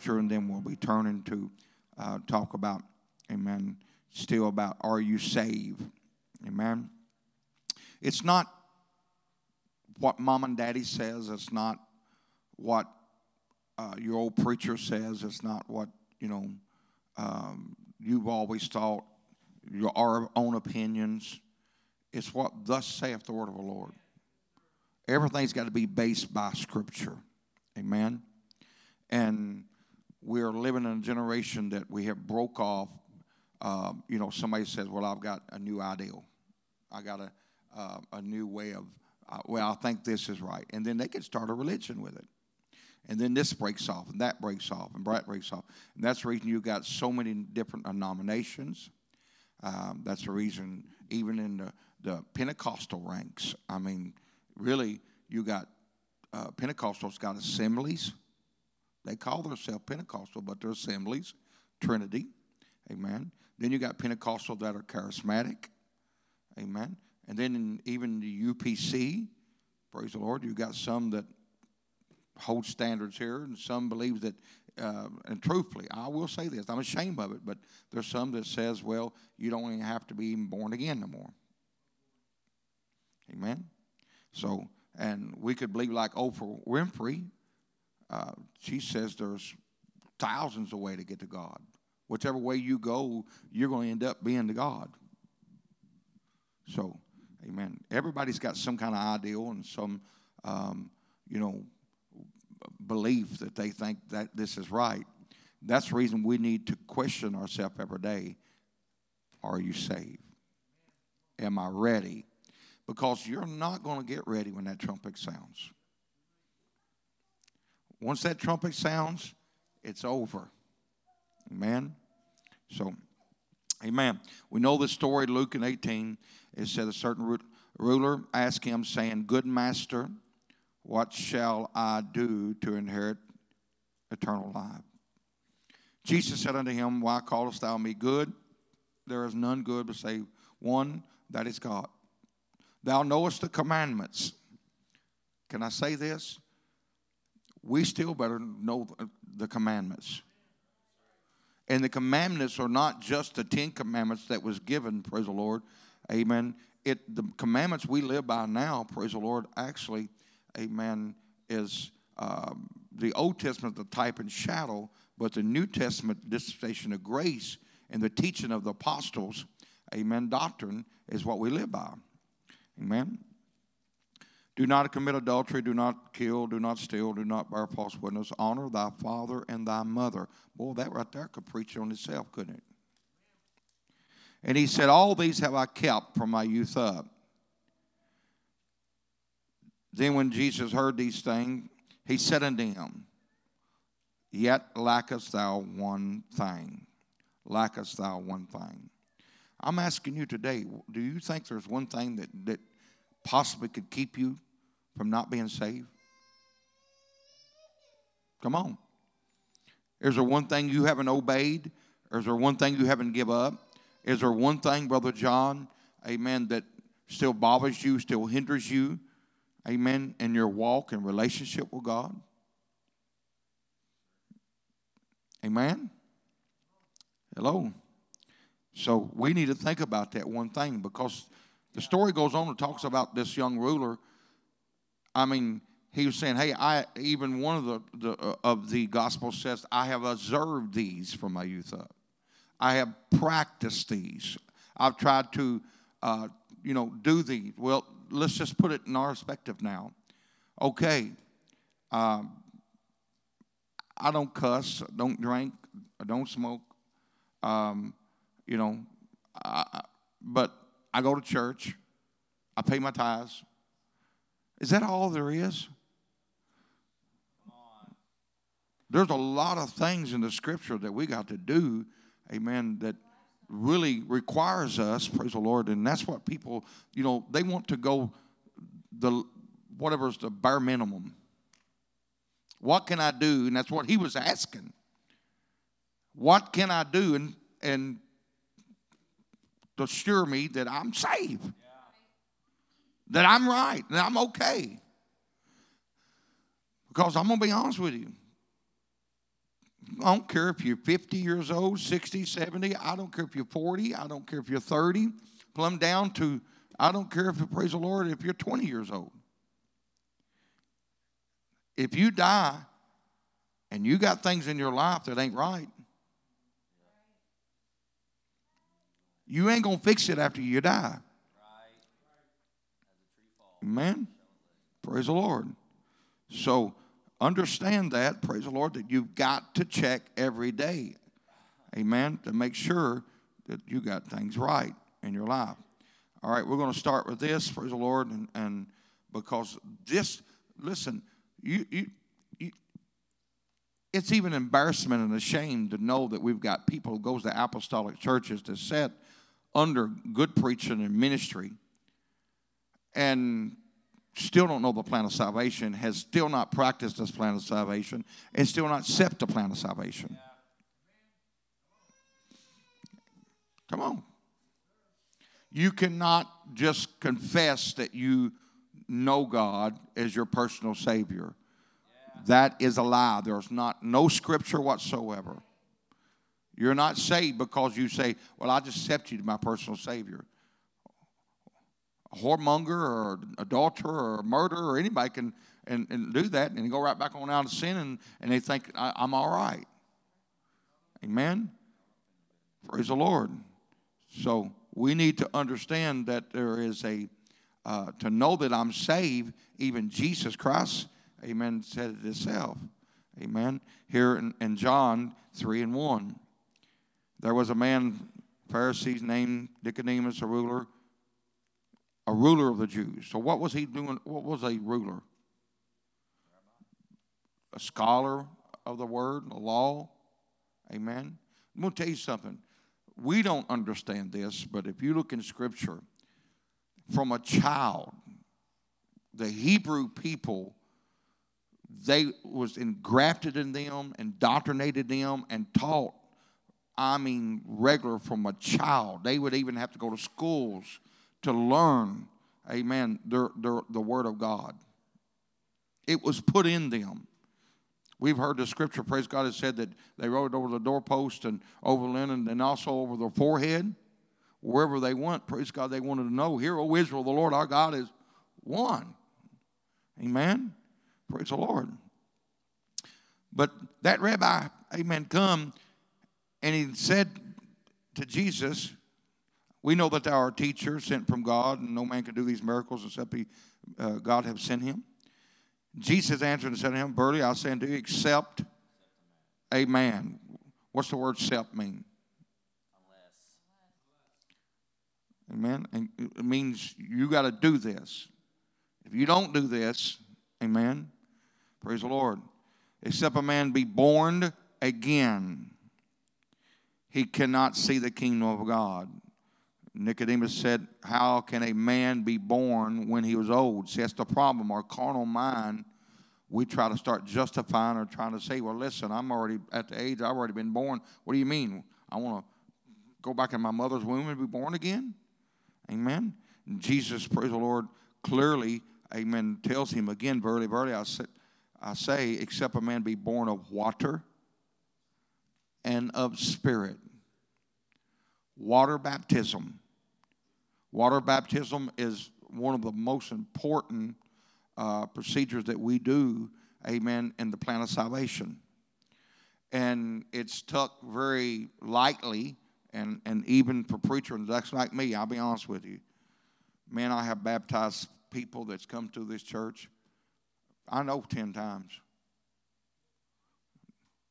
scripture, and then we'll be turning to uh, talk about, amen, still about are you saved? Amen. It's not what mom and daddy says, it's not what uh, your old preacher says, it's not what, you know, um, you've always thought, your our own opinions. It's what thus saith the word of the Lord. Everything's got to be based by Scripture. Amen. And we're living in a generation that we have broke off. Uh, you know, somebody says, "Well, I've got a new ideal. I got a uh, a new way of. Uh, well, I think this is right," and then they can start a religion with it. And then this breaks off, and that breaks off, and that breaks off. And that's the reason you've got so many different denominations. Um, that's the reason, even in the, the Pentecostal ranks, I mean, really, you got uh, Pentecostals got assemblies. They call themselves Pentecostal, but they're assemblies, Trinity. Amen. Then you got Pentecostal that are charismatic. Amen. And then in, even the UPC, praise the Lord, you got some that hold standards here, and some believe that. Uh, and truthfully, I will say this: I'm ashamed of it, but there's some that says, "Well, you don't even have to be even born again no more." Amen. So, and we could believe like Oprah Winfrey. Uh, she says there's thousands of ways to get to God. Whichever way you go, you're going to end up being to God. So, amen. Everybody's got some kind of ideal and some, um, you know, belief that they think that this is right. That's the reason we need to question ourselves every day. Are you saved? Am I ready? Because you're not going to get ready when that trumpet sounds. Once that trumpet sounds, it's over. Amen. So, amen. We know the story, Luke in 18. It said a certain ruler asked him, saying, Good master, what shall I do to inherit eternal life? Jesus said unto him, Why callest thou me good? There is none good but save one, that is God. Thou knowest the commandments. Can I say this? We still better know the commandments. And the commandments are not just the Ten Commandments that was given, praise the Lord. Amen. It the commandments we live by now, praise the Lord, actually amen, is um, the Old Testament, the type and shadow, but the New Testament dispensation of grace and the teaching of the apostles, amen, doctrine is what we live by. Amen. Do not commit adultery, do not kill, do not steal, do not bear false witness. Honor thy father and thy mother. Boy, that right there could preach on itself, couldn't it? And he said, All these have I kept from my youth up. Then when Jesus heard these things, he said unto him, Yet lackest thou one thing. Lackest thou one thing. I'm asking you today, do you think there's one thing that, that possibly could keep you from not being saved? Come on. Is there one thing you haven't obeyed? Is there one thing you haven't give up? Is there one thing, Brother John, amen, that still bothers you, still hinders you? amen, in your walk and relationship with God? Amen? Hello? So we need to think about that one thing because the story goes on and talks about this young ruler. I mean, he was saying, "Hey, I even one of the, the uh, of the gospel says I have observed these from my youth up. I have practiced these. I've tried to, uh, you know, do these. Well, let's just put it in our perspective now. Okay, um, I don't cuss, don't drink, I don't smoke, um, you know, I, but I go to church, I pay my tithes. Is that all there is? There's a lot of things in the scripture that we got to do, amen, that really requires us, praise the Lord, and that's what people, you know, they want to go the whatever's the bare minimum. What can I do? And that's what he was asking. What can I do and and to assure me that I'm saved? That I'm right, that I'm okay. Because I'm gonna be honest with you. I don't care if you're 50 years old, 60, 70. I don't care if you're 40. I don't care if you're 30. Plumb down to, I don't care if, you praise the Lord, if you're 20 years old. If you die and you got things in your life that ain't right, you ain't going to fix it after you die. Amen. Praise the Lord. So understand that, praise the Lord, that you've got to check every day. Amen. To make sure that you got things right in your life. All right, we're going to start with this, praise the Lord, and, and because this, listen, you, you, you, it's even embarrassment and a shame to know that we've got people who goes to apostolic churches to sit under good preaching and ministry and still don't know the plan of salvation, has still not practiced this plan of salvation, and still not accept the plan of salvation. Come on. You cannot just confess that you know God as your personal Savior. That is a lie. There's not no scripture whatsoever. You're not saved because you say, Well, I just accept you to my personal Savior a whoremonger or adulterer or murderer or anybody can and, and do that and go right back on out of sin and, and they think I'm all right. Amen. Praise the Lord. So we need to understand that there is a uh, to know that I'm saved. Even Jesus Christ, Amen, said it himself. Amen. Here in, in John three and one, there was a man, Pharisees named Nicodemus, a ruler a ruler of the Jews. So, what was he doing? What was a ruler? A scholar of the word, the law. Amen. I'm going to tell you something. We don't understand this, but if you look in Scripture, from a child, the Hebrew people, they was engrafted in them, indoctrinated them, and taught. I mean, regular from a child. They would even have to go to schools to learn, amen, the, the, the Word of God. It was put in them. We've heard the scripture, praise God, has said that they wrote it over the doorpost and over linen and also over their forehead. Wherever they went, praise God, they wanted to know, Hear, O Israel, the Lord our God is one. Amen. Praise the Lord. But that rabbi, amen, come and he said to Jesus, we know that our teacher sent from God, and no man can do these miracles except he, uh, God have sent him. Jesus answered and said to him, Verily I say unto you, except a man. What's the word "except" mean? Amen. And it means you got to do this. If you don't do this, amen. Praise the Lord. Except a man be born again, he cannot see the kingdom of God. Nicodemus said, How can a man be born when he was old? See, that's the problem. Our carnal mind, we try to start justifying or trying to say, Well, listen, I'm already at the age, I've already been born. What do you mean? I want to go back in my mother's womb and be born again? Amen. And Jesus, praise the Lord, clearly, amen, tells him again, Verily, verily, I say, I say, except a man be born of water and of spirit. Water baptism Water baptism is one of the most important uh, procedures that we do, amen, in the plan of salvation. And it's took very lightly, and, and even for preachers like me, I'll be honest with you. Man, I have baptized people that's come to this church, I know 10 times.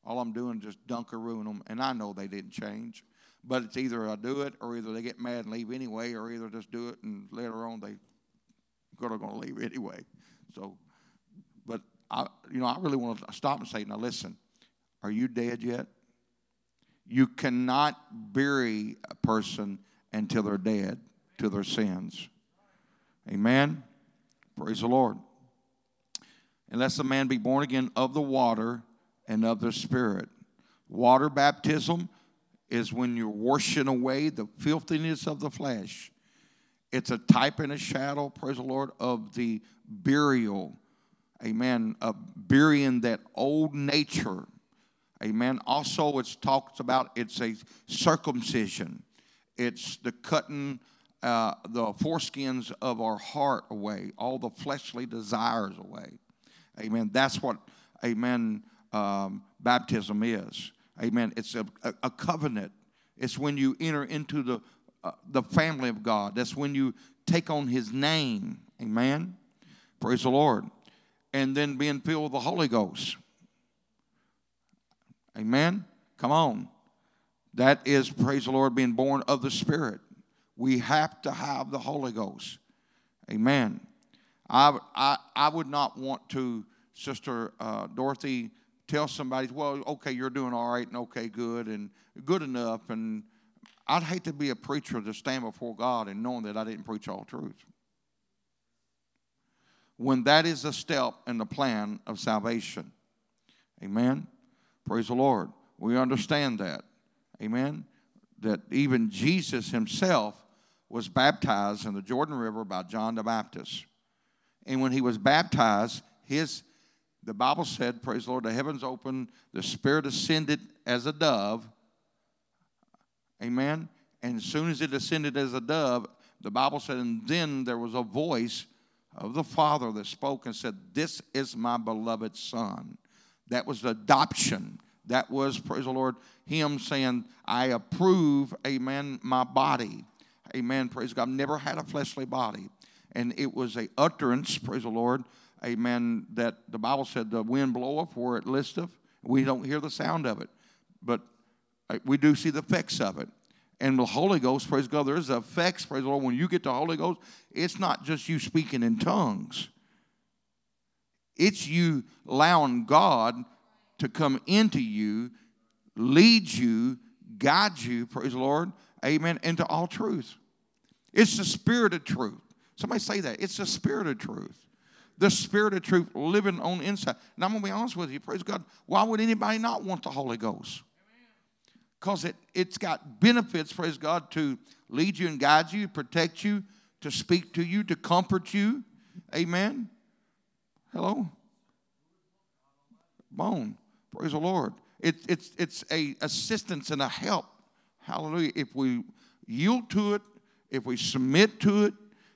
All I'm doing is just dunkarooing them, and I know they didn't change. But it's either I do it or either they get mad and leave anyway, or either just do it and later on they are going to leave anyway. So, but I, you know, I really want to stop and say, now listen, are you dead yet? You cannot bury a person until they're dead to their sins. Amen. Praise the Lord. Unless a man be born again of the water and of the Spirit. Water baptism is when you're washing away the filthiness of the flesh. It's a type and a shadow, praise the Lord, of the burial, amen, of burying that old nature, Amen. Also, it's talks about it's a circumcision. It's the cutting uh, the foreskins of our heart away, all the fleshly desires away. Amen. That's what, amen, um, baptism is. Amen. It's a, a, a, covenant. It's when you enter into the, uh, the family of God. That's when you take on His name. Amen. Praise the Lord. And then being filled with the Holy Ghost. Amen. Come on. That is, praise the Lord, being born of the Spirit. We have to have the Holy Ghost. Amen. I, I, I would not want to, Sister uh, Dorothy, tell somebody, well, okay, you're doing all right and okay, good and good enough. And I'd hate to be a preacher to stand before God and knowing that I didn't preach all truth. When that is a step in the plan of salvation. Amen. Praise the Lord. We understand that. Amen. That even Jesus himself was baptized in the Jordan River by John the Baptist. And when he was baptized, his the Bible said, praise the Lord, the heavens opened, the Spirit ascended as a dove. Amen. And as soon as it ascended as a dove, the Bible said, and then there was a voice of the Father that spoke and said, This is my beloved Son. That was adoption. That was, praise the Lord, Him saying, I approve, amen, my body. Amen. Praise God. I've never had a fleshly body. And it was a utterance, praise the Lord, amen, that the Bible said the wind bloweth where it listeth. We don't hear the sound of it, but uh, we do see the effects of it. And the Holy Ghost, praise God, there's effects, praise the Lord. When you get the Holy Ghost, it's not just you speaking in tongues. It's you allowing God to come into you, lead you, guide you, praise the Lord, amen, into all truth. It's the spirit of truth. Somebody say that. It's the spirit of truth. The spirit of truth living on inside. Now, I'm going to be honest with you. Praise God. Why would anybody not want the Holy Ghost? Because it, it's got benefits, praise God, to lead you and guide you, protect you, to speak to you, to comfort you. Amen. Hello? Bone. Praise the Lord. It, it's, it's a assistance and a help. Hallelujah. If we yield to it, if we submit to it,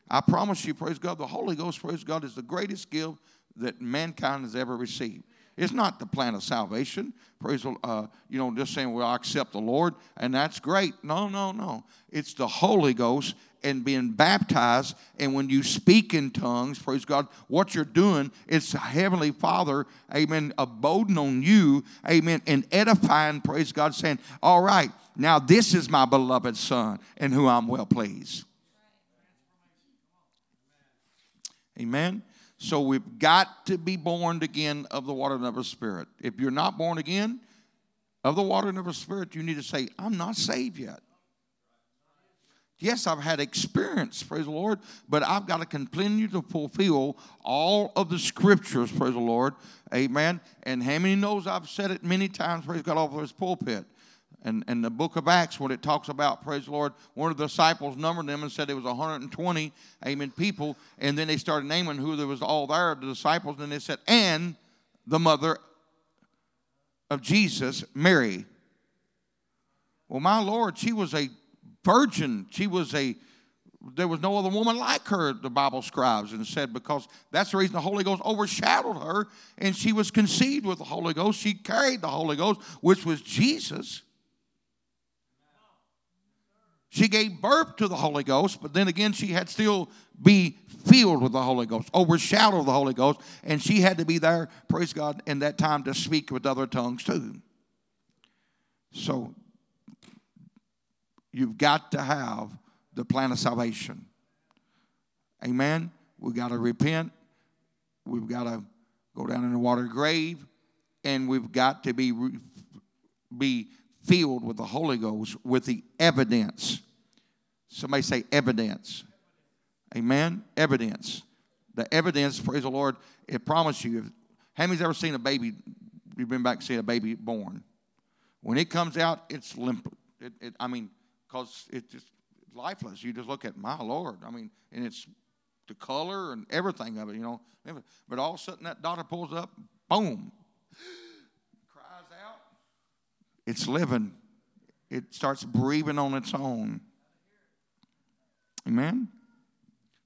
I promise you, praise God, the Holy Ghost, praise God, is the greatest gift that mankind has ever received. It's not the plan of salvation. Praise, uh, you know, just saying, well, I accept the Lord, and that's great. No, no, no. It's the Holy Ghost and being baptized. And when you speak in tongues, praise God, what you're doing, it's Heavenly Father, amen, abiding on you, amen, and edifying, praise God, saying, all right, now this is my beloved Son in who I'm well pleased. Amen. So we've got to be born again of the water and of the Spirit. If you're not born again of the water and of the Spirit, you need to say, I'm not saved yet. Yes, I've had experience, praise the Lord, but I've got to continue to fulfill all of the scriptures, praise the Lord. Amen. And how many knows I've said it many times, praise God, off of his pulpit and, and the book of Acts, when it talks about, praise the Lord, one of the disciples numbered them and said it was 120, amen, people. And then they started naming who there was all there, the disciples. And they said, and the mother of Jesus, Mary. Well, my Lord, she was a virgin. She was a, there was no other woman like her, the Bible scribes, and said, because that's the reason the Holy Ghost overshadowed her, and she was conceived with the Holy Ghost. She carried the Holy Ghost, which was Jesus. She gave birth to the Holy Ghost, but then again, she had still be filled with the Holy Ghost, overshadowed the Holy Ghost, and she had to be there, praise God, in that time to speak with other tongues too. So you've got to have the plan of salvation. Amen. We've got to repent. We've got to go down in the water grave, and we've got to be be filled with the Holy Ghost with the evidence. Somebody say evidence. Amen. Evidence. The evidence, praise the Lord, it promised you. How many's ever seen a baby? You've been back seen a baby born. When it comes out, it's limp. It, it, I mean, because it's just lifeless. You just look at my Lord. I mean, and it's the color and everything of it, you know. But all of a sudden, that daughter pulls up, boom. It's living. It starts breathing on its own. Amen?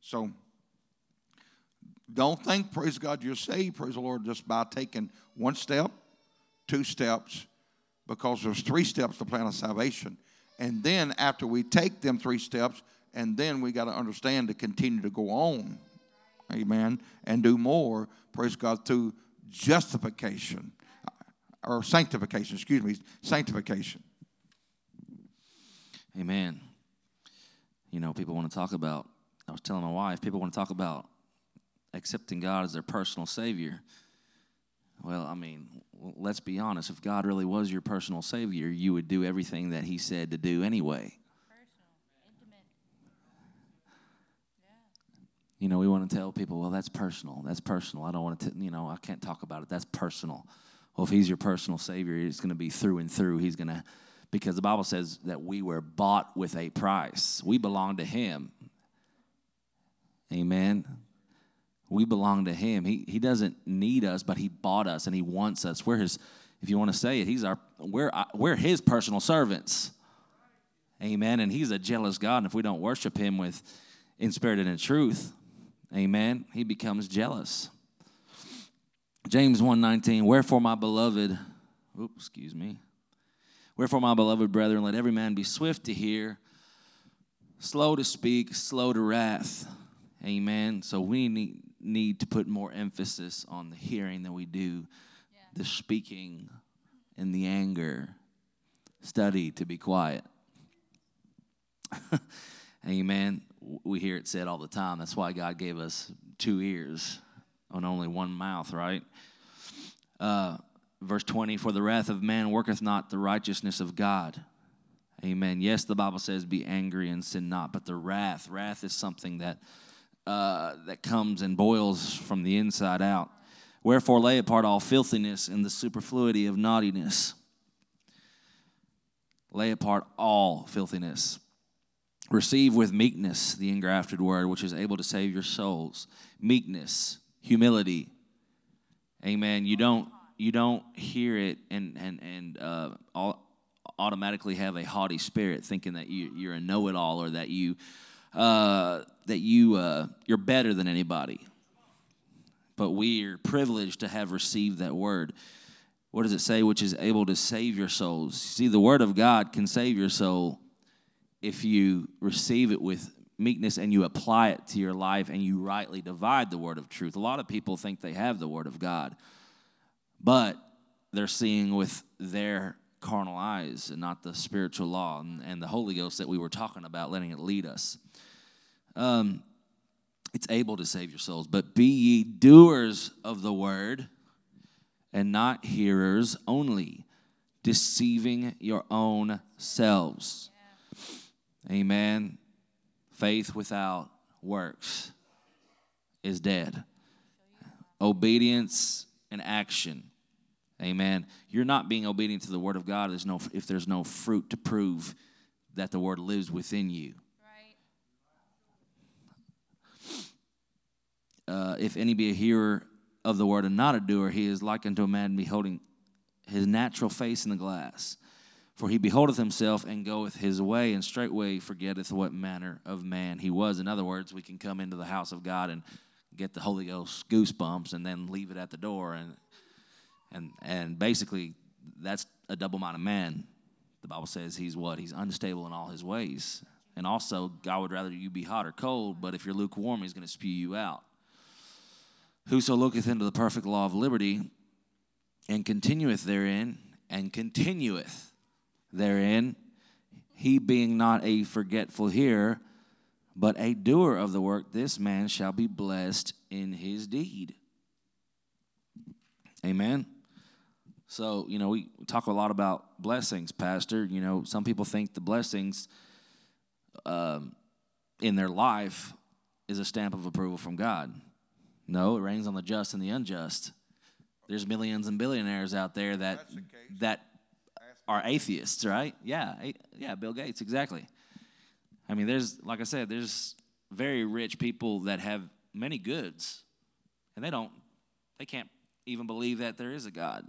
So, don't think, praise God, you're saved, praise the Lord, just by taking one step, two steps, because there's three steps to plan of salvation. And then after we take them three steps, and then we got to understand to continue to go on, amen, and do more, praise God, through justification or sanctification, excuse me, sanctification. Amen. You know, people want to talk about, I was telling my wife, people want to talk about accepting God as their personal Savior. Well, I mean, let's be honest. If God really was your personal Savior, you would do everything that He said to do anyway. You know, we want to tell people, well, that's personal. That's personal. I don't want to, you know, I can't talk about it. That's personal. Well, if He's your personal Savior, it's going to be through and through. He's going to, because the Bible says that we were bought with a price. We belong to Him. Amen. We belong to Him. He, he doesn't need us, but He bought us and He wants us. We're His, if you want to say it, He's our, we're, uh, we're His personal servants. Amen. And He's a jealous God. And if we don't worship Him with in spirit and in truth, amen, He becomes jealous. James 1:19 Wherefore my beloved oops excuse me Wherefore my beloved brethren let every man be swift to hear slow to speak slow to wrath amen so we need need to put more emphasis on the hearing than we do yeah. the speaking and the anger. Study to be quiet. Amen. We hear it said all the time. That's why God gave us two ears on only one mouth, right? Uh, verse 20 For the wrath of man worketh not the righteousness of God. Amen. Yes, the Bible says, Be angry and sin not, but the wrath, wrath is something that uh, that comes and boils from the inside out. Wherefore, lay apart all filthiness and the superfluity of naughtiness. Lay apart all filthiness. Receive with meekness the engrafted word, which is able to save your souls. Meekness, humility. Amen. You don't you don't hear it and and and uh, all, automatically have a haughty spirit, thinking that you, you're a know-it-all or that you uh, that you uh, you're better than anybody. But we are privileged to have received that word. What does it say? Which is able to save your souls. See, the word of God can save your soul if you receive it with meekness and you apply it to your life and you rightly divide the word of truth. A lot of people think they have the word of God, but they're seeing with their carnal eyes and not the spiritual law and, and the Holy Ghost that we were talking about, letting it lead us. Um, it's able to save your souls. But be ye doers of the word and not hearers only, deceiving your own selves. Yeah. Amen. Faith without works is dead. Obedience and action. Amen. You're not being obedient to the word of God if there's no fruit to prove that the word lives within you. uh, if any be a hearer of the word and not a doer, he is like unto a man beholding his natural face in the glass. For he beholdeth himself and goeth his way, and straightway forgetteth what manner of man he was. In other words, we can come into the house of God and get the Holy Ghost goosebumps and then leave it at the door. And, and, and basically, that's a double minded man. The Bible says he's what? He's unstable in all his ways. And also, God would rather you be hot or cold, but if you're lukewarm, he's going to spew you out. Whoso looketh into the perfect law of liberty and continueth therein, and continueth therein, he being not a forgetful hearer, but a doer of the work, this man shall be blessed in his deed. Amen. So, you know, we talk a lot about blessings, Pastor. You know, some people think the blessings um, in their life is a stamp of approval from God. No, it rains on the just and the unjust. There's millions and billionaires out there that that are atheists, right? Yeah, yeah, Bill Gates, exactly. I mean, there's like I said, there's very rich people that have many goods, and they don't, they can't even believe that there is a God.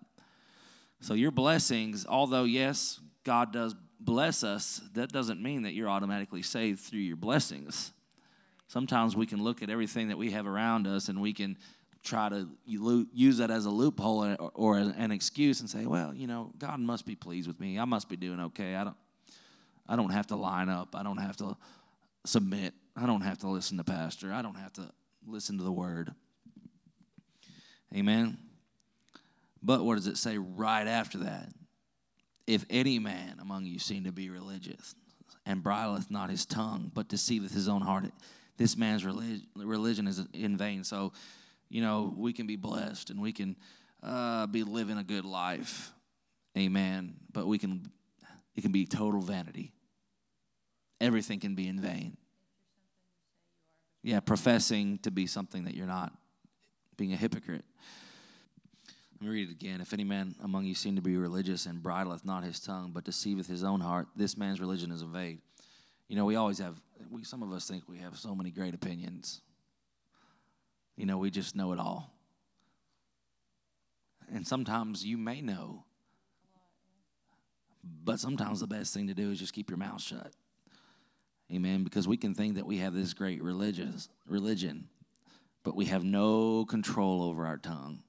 So your blessings, although yes, God does bless us, that doesn't mean that you're automatically saved through your blessings. Sometimes we can look at everything that we have around us and we can try to use that as a loophole or, an excuse and say, well, you know, God must be pleased with me. I must be doing okay. I don't, I don't have to line up. I don't have to submit. I don't have to listen to pastor. I don't have to listen to the word. Amen. But what does it say right after that? If any man among you seem to be religious and bridleth not his tongue, but deceiveth his own heart, this man's religion is in vain. So, you know, we can be blessed and we can uh, be living a good life. Amen. But we can, it can be total vanity. Everything can be in vain. Yeah, professing to be something that you're not, being a hypocrite. Let me read it again. If any man among you seem to be religious and bridleth not his tongue, but deceiveth his own heart, this man's religion is a vain. You know, we always have, we, some of us think we have so many great opinions. You know, we just know it all. And sometimes you may know, but sometimes the best thing to do is just keep your mouth shut. Amen. Because we can think that we have this great religious religion, but we have no control over our tongue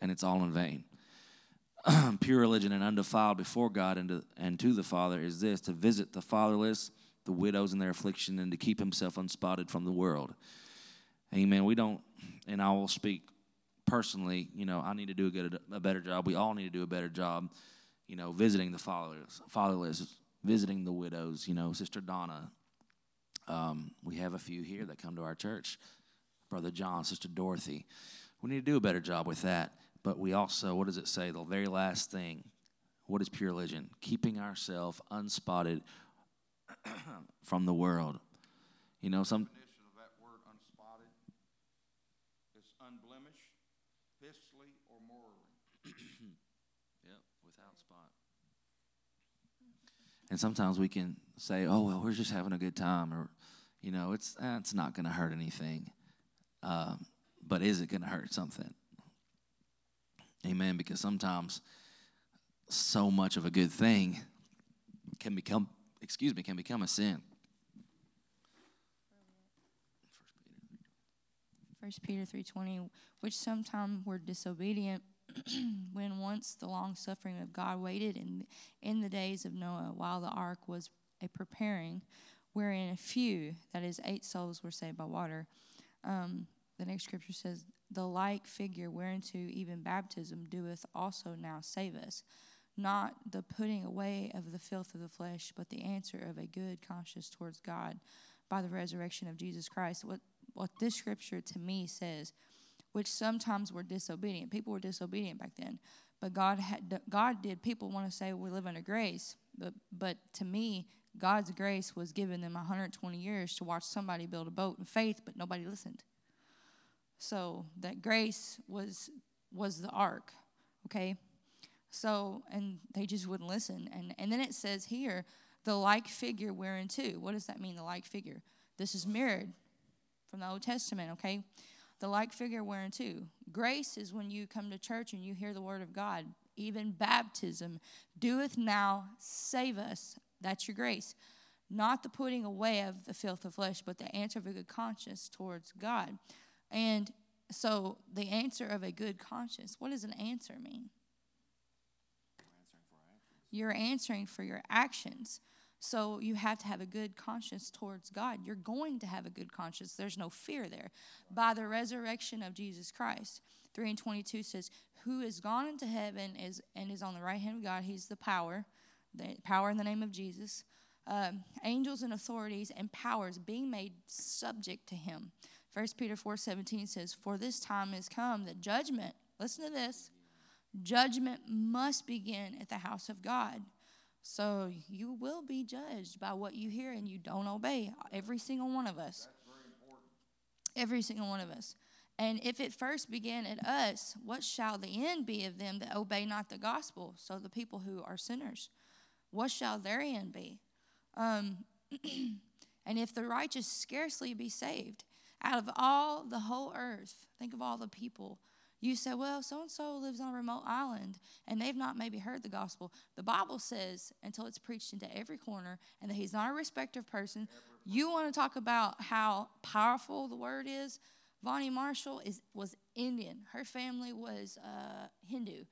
and it's all in vain. Pure religion and undefiled before God and to, and to the Father is this to visit the fatherless, the widows in their affliction, and to keep himself unspotted from the world. Amen. We don't, and I will speak personally, you know, I need to do a, good, a better job. We all need to do a better job, you know, visiting the fatherless, fatherless visiting the widows. You know, Sister Donna. Um, we have a few here that come to our church. Brother John, Sister Dorothy. We need to do a better job with that. But we also, what does it say? The very last thing. What is pure religion? Keeping ourselves unspotted from the world. You know, some. Definition of that word unspotted is unblemished, physically or morally. yep, without spot. And sometimes we can say, "Oh well, we're just having a good time," or, you know, it's eh, it's not going to hurt anything. Um, but is it going to hurt something? Amen. Because sometimes so much of a good thing can become, excuse me, can become a sin. First Peter 3:20, which sometimes were disobedient when once the long suffering of God waited in in the days of Noah while the ark was a preparing, wherein a few, that is eight souls, were saved by water. Um, the next scripture says, The like figure whereunto even baptism doeth also now save us, not the putting away of the filth of the flesh, but the answer of a good conscience towards God by the resurrection of Jesus Christ. What, what this scripture to me says, which sometimes were disobedient. People were disobedient back then. But God had God did. People want to say we live under grace, but but to me, God's grace was giving them 120 years to watch somebody build a boat in faith, but nobody listened. So that grace was was the ark, okay? So and they just wouldn't listen. And and then it says here, the like figure whereunto. What does that mean, the like figure? This is mirrored from the Old Testament, okay? The like figure wherein too. Grace is when you come to church and you hear the word of God. Even baptism doeth now save us. That's your grace. Not the putting away of the filth of flesh, but the answer of a good conscience towards God. And so the answer of a good conscience, what does an answer mean? You're answering for your actions. So you have to have a good conscience towards God. You're going to have a good conscience. There's no fear there. By the resurrection of Jesus Christ. 3 and 22 says, Who is gone into heaven is and is on the right hand of God. He's the power, the power in the name of Jesus. Um, angels and authorities and powers being made subject to him. 1 Peter 4 17 says, For this time is come that judgment, listen to this, judgment must begin at the house of God. So you will be judged by what you hear and you don't obey. Every single one of us. Every single one of us. And if it first began at us, what shall the end be of them that obey not the gospel? So the people who are sinners, what shall their end be? Um, and if the righteous scarcely be saved, out of all the whole earth, think of all the people. You say, well, so and so lives on a remote island and they've not maybe heard the gospel. The Bible says, until it's preached into every corner, and that He's not a respecter of person. You want to talk about how powerful the word is? Vonnie Marshall is, was Indian. Her family was uh, Hindu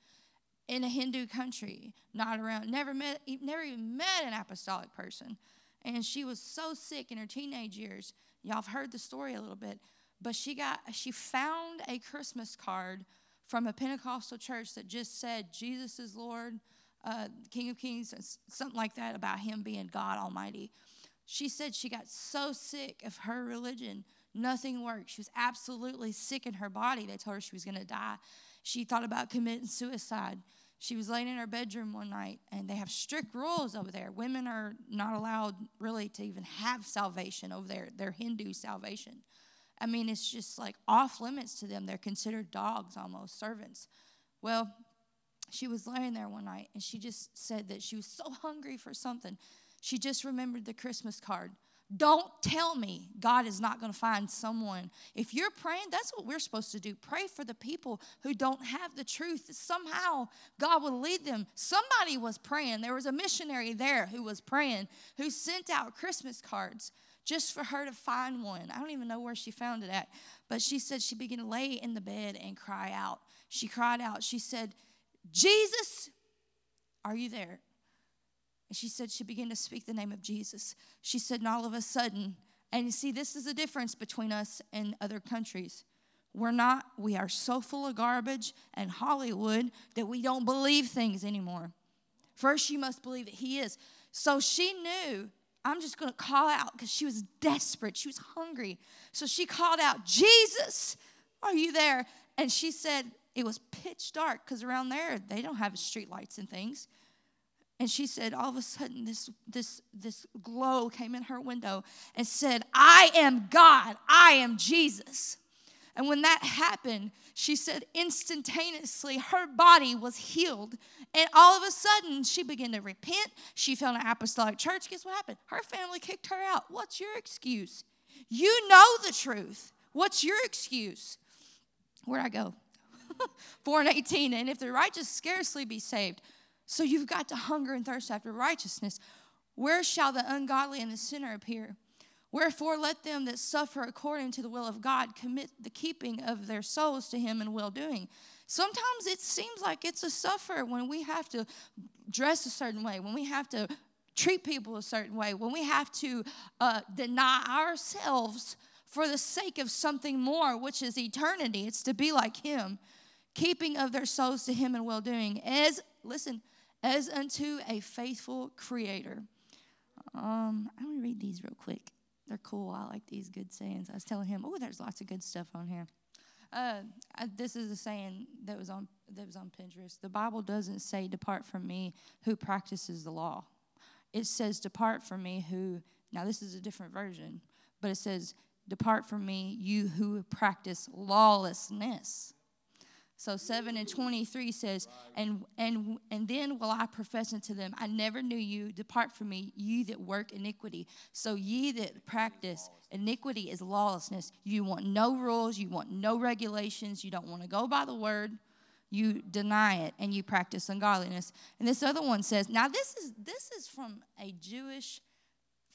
in a Hindu country, not around, never met, never even met an apostolic person. And she was so sick in her teenage years. Y'all have heard the story a little bit but she got she found a Christmas card from a Pentecostal church that just said Jesus is Lord, uh, King of Kings, something like that about him being God Almighty. She said she got so sick of her religion, nothing worked. She was absolutely sick in her body. They told her she was going to die. She thought about committing suicide. She was laying in her bedroom one night, and they have strict rules over there. Women are not allowed really to even have salvation over there, their Hindu salvation. I mean, it's just like off limits to them. They're considered dogs almost, servants. Well, she was laying there one night and she just said that she was so hungry for something. She just remembered the Christmas card. Don't tell me God is not going to find someone. If you're praying, that's what we're supposed to do. Pray for the people who don't have the truth. Somehow God will lead them. Somebody was praying. There was a missionary there who was praying, who sent out Christmas cards just for her to find one. I don't even know where she found it at. But she said she began to lay in the bed and cry out. She cried out. She said, Jesus, are you there? And she said she began to speak the name of Jesus. She said, and all of a sudden, and you see, this is the difference between us and other countries. We're not, we are so full of garbage and Hollywood that we don't believe things anymore. First, you must believe that He is. So she knew I'm just going to call out because she was desperate. She was hungry. So she called out, Jesus, are you there? And she said, it was pitch dark because around there they don't have street lights and things. And she said, all of a sudden, this, this, this glow came in her window and said, I am God. I am Jesus. And when that happened, she said instantaneously her body was healed. And all of a sudden, she began to repent. She found an apostolic church. Guess what happened? Her family kicked her out. What's your excuse? You know the truth. What's your excuse? Where'd I go? 4 and 18. And if the righteous scarcely be saved, so you've got to hunger and thirst after righteousness. Where shall the ungodly and the sinner appear? Wherefore, let them that suffer according to the will of God commit the keeping of their souls to Him in well doing. Sometimes it seems like it's a suffer when we have to dress a certain way, when we have to treat people a certain way, when we have to uh, deny ourselves for the sake of something more, which is eternity. It's to be like Him, keeping of their souls to Him in well doing, as, listen, as unto a faithful Creator. Um, I'm to read these real quick. They're cool. I like these good sayings. I was telling him, oh, there's lots of good stuff on here. Uh, I, this is a saying that was on that was on Pinterest. The Bible doesn't say, "Depart from me, who practices the law." It says, "Depart from me, who." Now this is a different version, but it says, "Depart from me, you who practice lawlessness." So 7 and 23 says, and, and, and then will I profess unto them, I never knew you. Depart from me, ye that work iniquity. So ye that practice iniquity is lawlessness. You want no rules, you want no regulations, you don't want to go by the word. You deny it and you practice ungodliness. And this other one says, now this is this is from a Jewish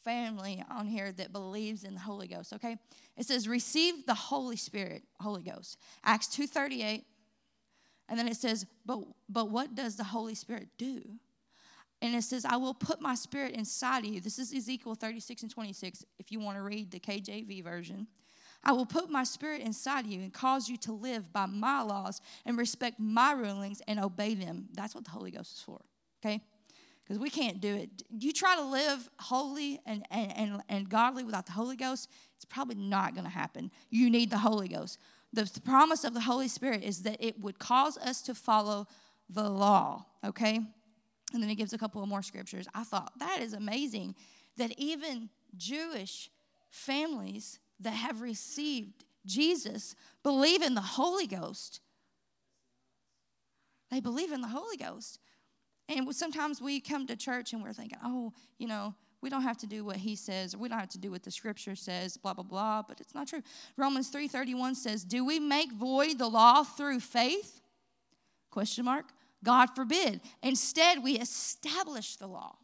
family on here that believes in the Holy Ghost, okay? It says receive the Holy Spirit, Holy Ghost. Acts 238 and then it says, but, but what does the Holy Spirit do? And it says, I will put my spirit inside of you. This is Ezekiel 36 and 26, if you want to read the KJV version. I will put my spirit inside you and cause you to live by my laws and respect my rulings and obey them. That's what the Holy Ghost is for, okay? Because we can't do it. You try to live holy and, and, and, and godly without the Holy Ghost, it's probably not going to happen. You need the Holy Ghost the promise of the Holy Spirit is that it would cause us to follow the law, okay? And then he gives a couple of more scriptures. I thought that is amazing that even Jewish families that have received Jesus believe in the Holy Ghost. They believe in the Holy Ghost. And sometimes we come to church and we're thinking, oh, you know, we don't have to do what he says, or we don't have to do what the scripture says, blah, blah, blah, but it's not true. Romans 3.31 says, do we make void the law through faith? Question mark. God forbid. Instead, we establish the law.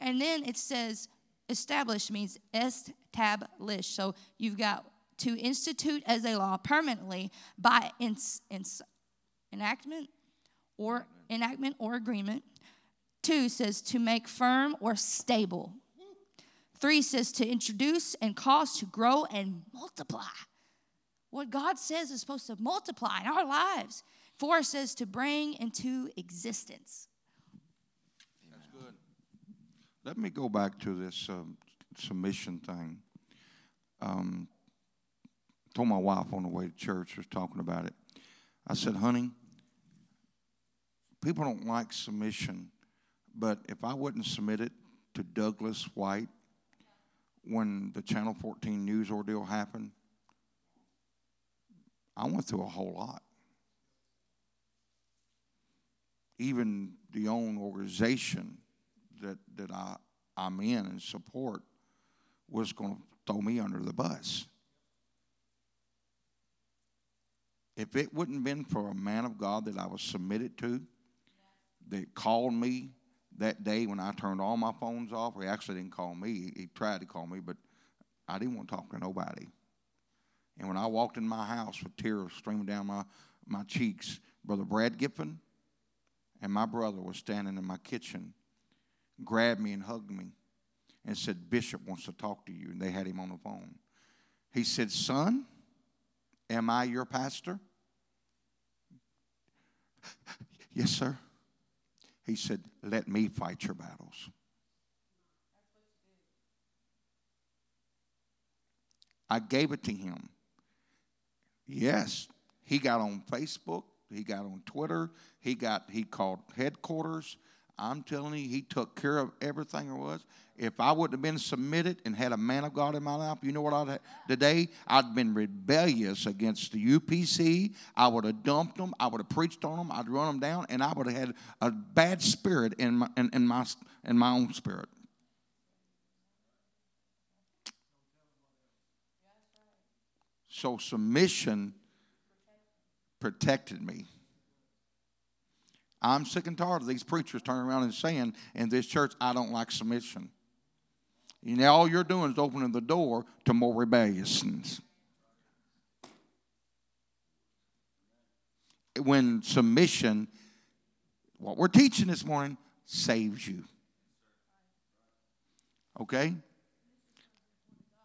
And then it says, establish means establish. So you've got to institute as a law permanently by ins, ins, enactment or enactment or agreement. Two says to make firm or stable. Three says to introduce and cause to grow and multiply. What God says is supposed to multiply in our lives. Four says to bring into existence. That's good. Let me go back to this um, submission thing. Um, told my wife on the way to church, was talking about it. I said, honey, people don't like submission, but if I wouldn't submit it to Douglas White when the Channel 14 news ordeal happened, I went through a whole lot. Even the own organization that, that I, I'm in and support was going to throw me under the bus. If it wouldn't have been for a man of God that I was submitted to, that called me that day when I turned all my phones off, he actually didn't call me. He tried to call me, but I didn't want to talk to nobody. And when I walked in my house with tears streaming down my, my cheeks, Brother Brad Giffen and my brother was standing in my kitchen, grabbed me and hugged me, and said, Bishop wants to talk to you. And they had him on the phone. He said, Son, am I your pastor? yes, sir. He said, Let me fight your battles. I gave it to him. Yes, he got on Facebook, he got on Twitter, he got he called headquarters. I'm telling you, he took care of everything there was. If I wouldn't have been submitted and had a man of God in my life, you know what I'd have today? I'd been rebellious against the UPC. I would have dumped them. I would have preached on them. I'd run them down, and I would have had a bad spirit in my in, in my in my own spirit. So submission protected me. I'm sick and tired of these preachers turning around and saying in this church, I don't like submission. You know, all you're doing is opening the door to more rebelliousness. When submission, what we're teaching this morning, saves you. Okay?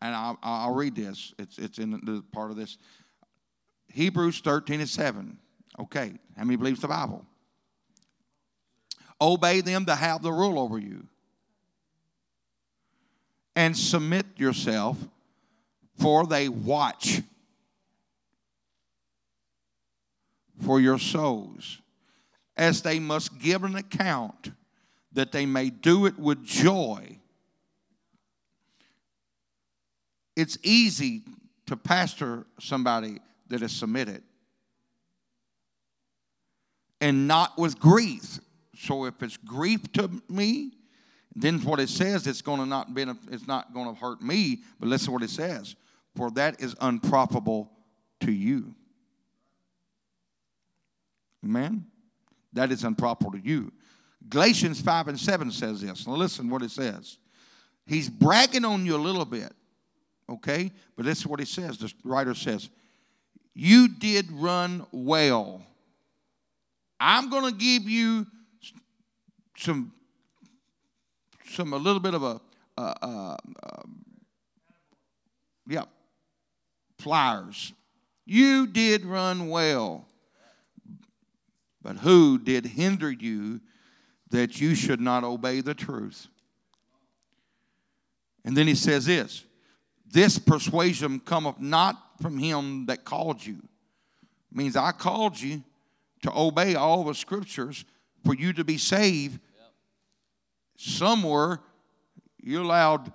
And I'll, I'll read this. It's, it's in the part of this. Hebrews 13 and 7. Okay. How many believes the Bible? Obey them to have the rule over you. And submit yourself, for they watch for your souls, as they must give an account, that they may do it with joy. It's easy to pastor somebody that is submitted and not with grief. So if it's grief to me, then what it says, it's going to not be, it's not going to hurt me. But listen to what it says: for that is unprofitable to you. Amen. That is unprofitable to you. Galatians 5 and 7 says this. Now listen what it says. He's bragging on you a little bit, okay? But this is what he says. The writer says, You did run well. I'm going to give you some some a little bit of a uh, uh, yeah flyers. You did run well, but who did hinder you that you should not obey the truth? And then he says this this persuasion cometh not from him that called you. It Means I called you to obey all the scriptures for you to be saved somewhere you allowed,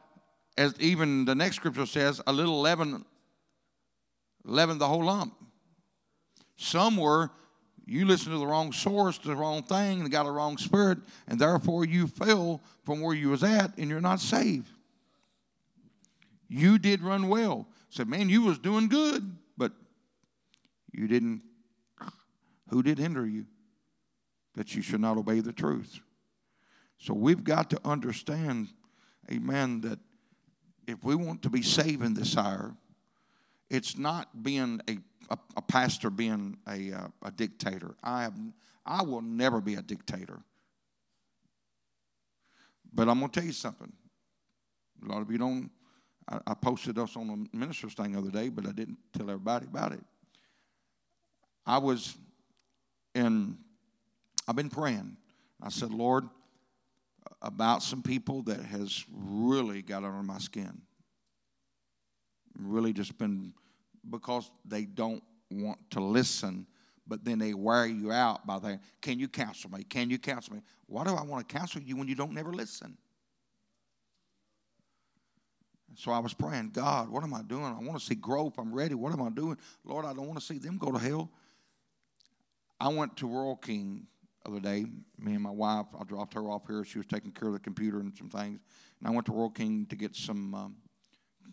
as even the next scripture says, a little leaven, leaven the whole lump. Somewhere You listened to the wrong source, the wrong thing, and got a wrong spirit, and therefore you fell from where you was at, and you're not saved. You did run well. Said, man, you was doing good, but you didn't. Who did hinder you? That you should not obey the truth. So we've got to understand, amen, that if we want to be saved in this hour, it's not being a, a, a pastor being a, uh, a dictator. I, have, I will never be a dictator. But I'm going to tell you something. A lot of you don't. I, I posted us on the minister's thing the other day, but I didn't tell everybody about it. I was in, I've been praying. I said, Lord, about some people that has really got under my skin. Really just been because they don't want to listen, but then they wear you out by saying, Can you counsel me? Can you counsel me? Why do I want to counsel you when you don't never listen? So I was praying, God, what am I doing? I want to see growth. I'm ready. What am I doing? Lord, I don't want to see them go to hell. I went to Rural King other day. Me and my wife, I dropped her off here. She was taking care of the computer and some things. And I went to Rural King to get some um,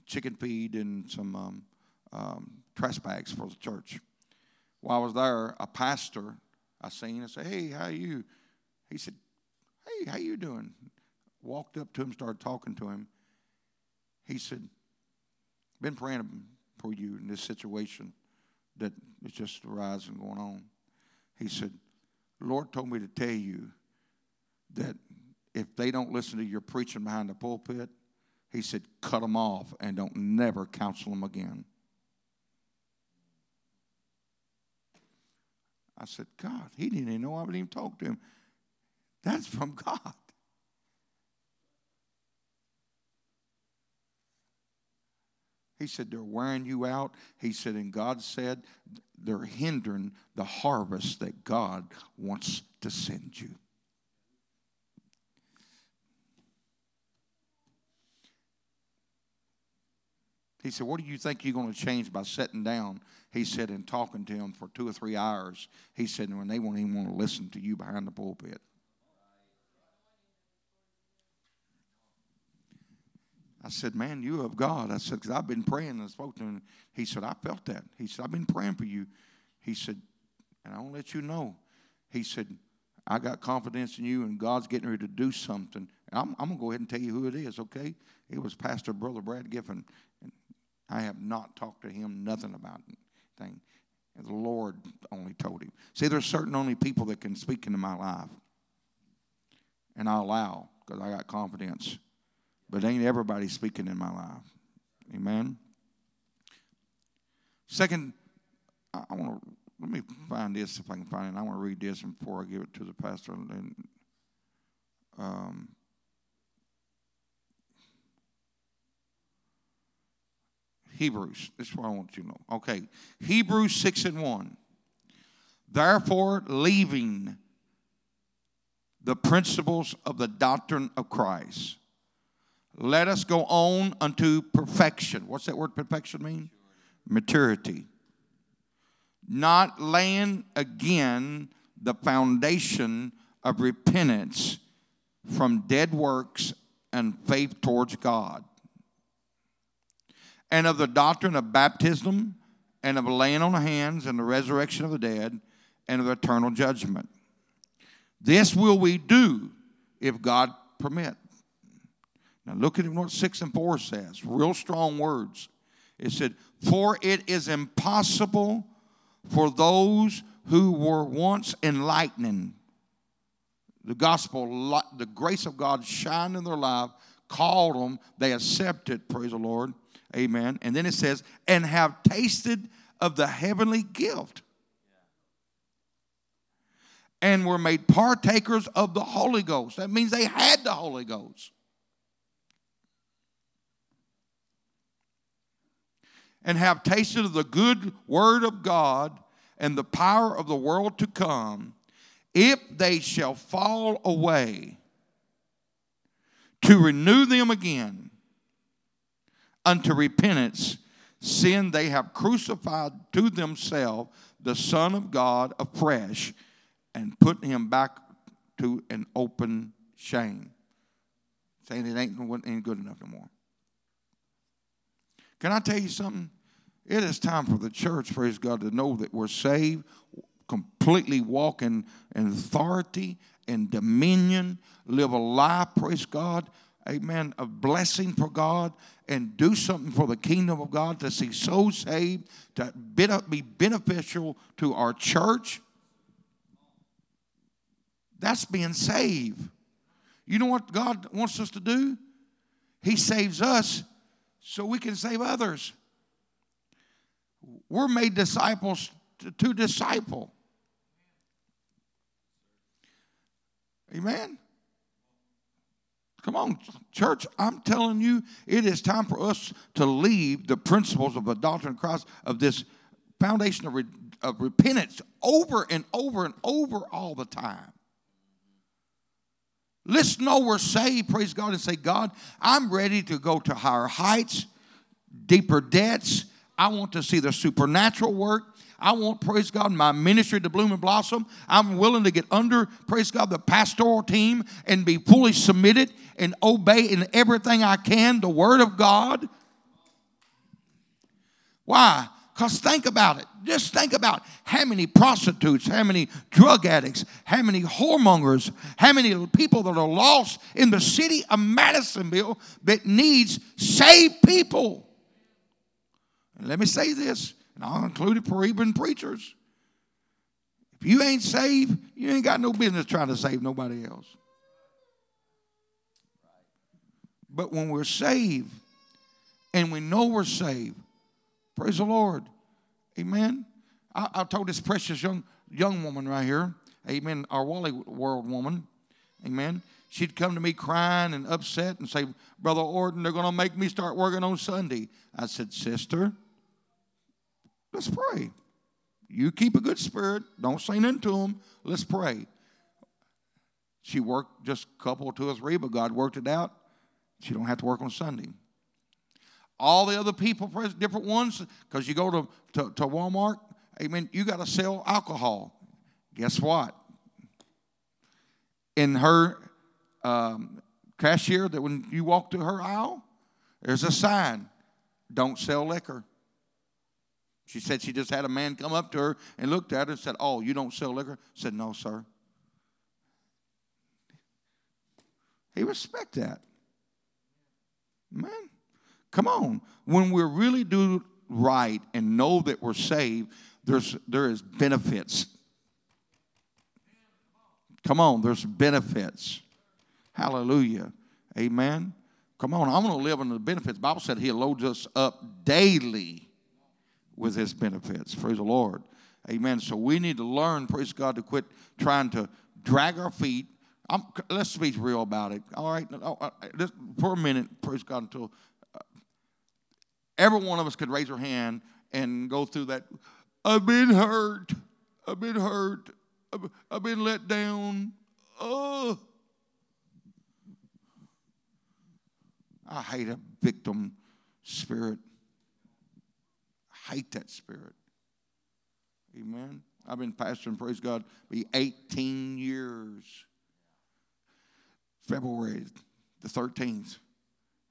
chicken feed and some um, um, trash bags for the church. While I was there, a pastor I seen and said, "Hey, how you?" He said, "Hey, how you doing?" Walked up to him, started talking to him. He said, "Been praying for you in this situation that is just arising going on." He said, Lord told me to tell you that if they don't listen to your preaching behind the pulpit, he said, cut them off and don't never counsel them again. I said, God, he didn't even know I would even talk to him. That's from God. He said, They're wearing you out. He said, and God said, they're hindering the harvest that God wants to send you. He said, What do you think you're going to change by sitting down? He said, and talking to him for two or three hours. He said, when they won't even want to listen to you behind the pulpit. I said, Man, you of God. I said, Because I've been praying and spoke to him. He said, I felt that. He said, I've been praying for you. He said, And I want to let you know. He said, I got confidence in you and God's getting ready to do something. I'm, I'm going to go ahead and tell you who it is, okay? It was Pastor Brother Brad Giffen. And I have not talked to him nothing about anything. The Lord only told him. See, there's certain only people that can speak into my life. And I allow because I got confidence. But ain't everybody speaking in my life. Amen. Second, I, want to let me find this if I can find it. I want to read this before I give it to the pastor. And, um, Hebrews. This is what I want you to know. Okay. Hebrews 6 and 1. Therefore, leaving the principles of the doctrine of Christ let us go on unto perfection. What's that word perfection mean? Maturity. Not laying again the foundation of repentance from dead works and faith towards God, and of the doctrine of baptism, and of laying on hands, and the resurrection of the dead, and of eternal judgment. This will we do if God permit. Now look at what 6 and 4 says. Real strong words. It said, For it is impossible for those who were once enlightening. The gospel, the grace of God shined in their life, called them, they accepted, praise the Lord. Amen. And then it says, and have tasted of the heavenly gift and were made partakers of the Holy Ghost. That means they had the Holy Ghost. And have tasted of the good word of God and the power of the world to come, if they shall fall away, to renew them again unto repentance, sin they have crucified to themselves the Son of God afresh and put him back to an open shame. Saying it ain't, ain't good enough no more. Can I tell you something? It is time for the church, praise God, to know that we're saved, completely walk in, in authority and dominion, live a life, praise God, amen, a blessing for God, and do something for the kingdom of God to see souls saved, to be beneficial to our church. That's being saved. You know what God wants us to do? He saves us so we can save others. We're made disciples to, to disciple. Amen. Come on, church. I'm telling you, it is time for us to leave the principles of the doctrine of Christ, of this foundation of, re, of repentance over and over and over all the time. Let's know we're saved, praise God, and say, God, I'm ready to go to higher heights, deeper depths. I want to see the supernatural work. I want, praise God, my ministry to bloom and blossom. I'm willing to get under, praise God, the pastoral team and be fully submitted and obey in everything I can the Word of God. Why? Because think about it. Just think about how many prostitutes, how many drug addicts, how many whoremongers, how many people that are lost in the city of Madisonville that needs saved people. And let me say this, and I'll include it for even preachers. If you ain't saved, you ain't got no business trying to save nobody else. But when we're saved and we know we're saved, Praise the Lord. Amen. I, I told this precious young young woman right here, amen, our Wally World woman, amen. She'd come to me crying and upset and say, Brother Orton, they're going to make me start working on Sunday. I said, Sister, let's pray. You keep a good spirit. Don't say nothing to them. Let's pray. She worked just a couple, two or three, but God worked it out. She don't have to work on Sunday. All the other people, different ones, because you go to, to, to Walmart, amen, you got to sell alcohol. Guess what? In her um, cashier, that when you walk through her aisle, there's a sign don't sell liquor. She said she just had a man come up to her and looked at her and said, Oh, you don't sell liquor? said, No, sir. He respect that. Man. Come on. When we really do right and know that we're saved, there's, there is benefits. Come on, there's benefits. Hallelujah. Amen. Come on, I'm going to live in the benefits. The Bible said He loads us up daily with His benefits. Praise the Lord. Amen. So we need to learn, praise God, to quit trying to drag our feet. I'm, let's be real about it. All right, uh, for a minute, praise God, until Every one of us could raise our hand and go through that. I've been hurt. I've been hurt. I've, I've been let down. Oh. I hate a victim spirit. Hate that spirit. Amen. I've been pastoring, praise God, be 18 years. February the 13th.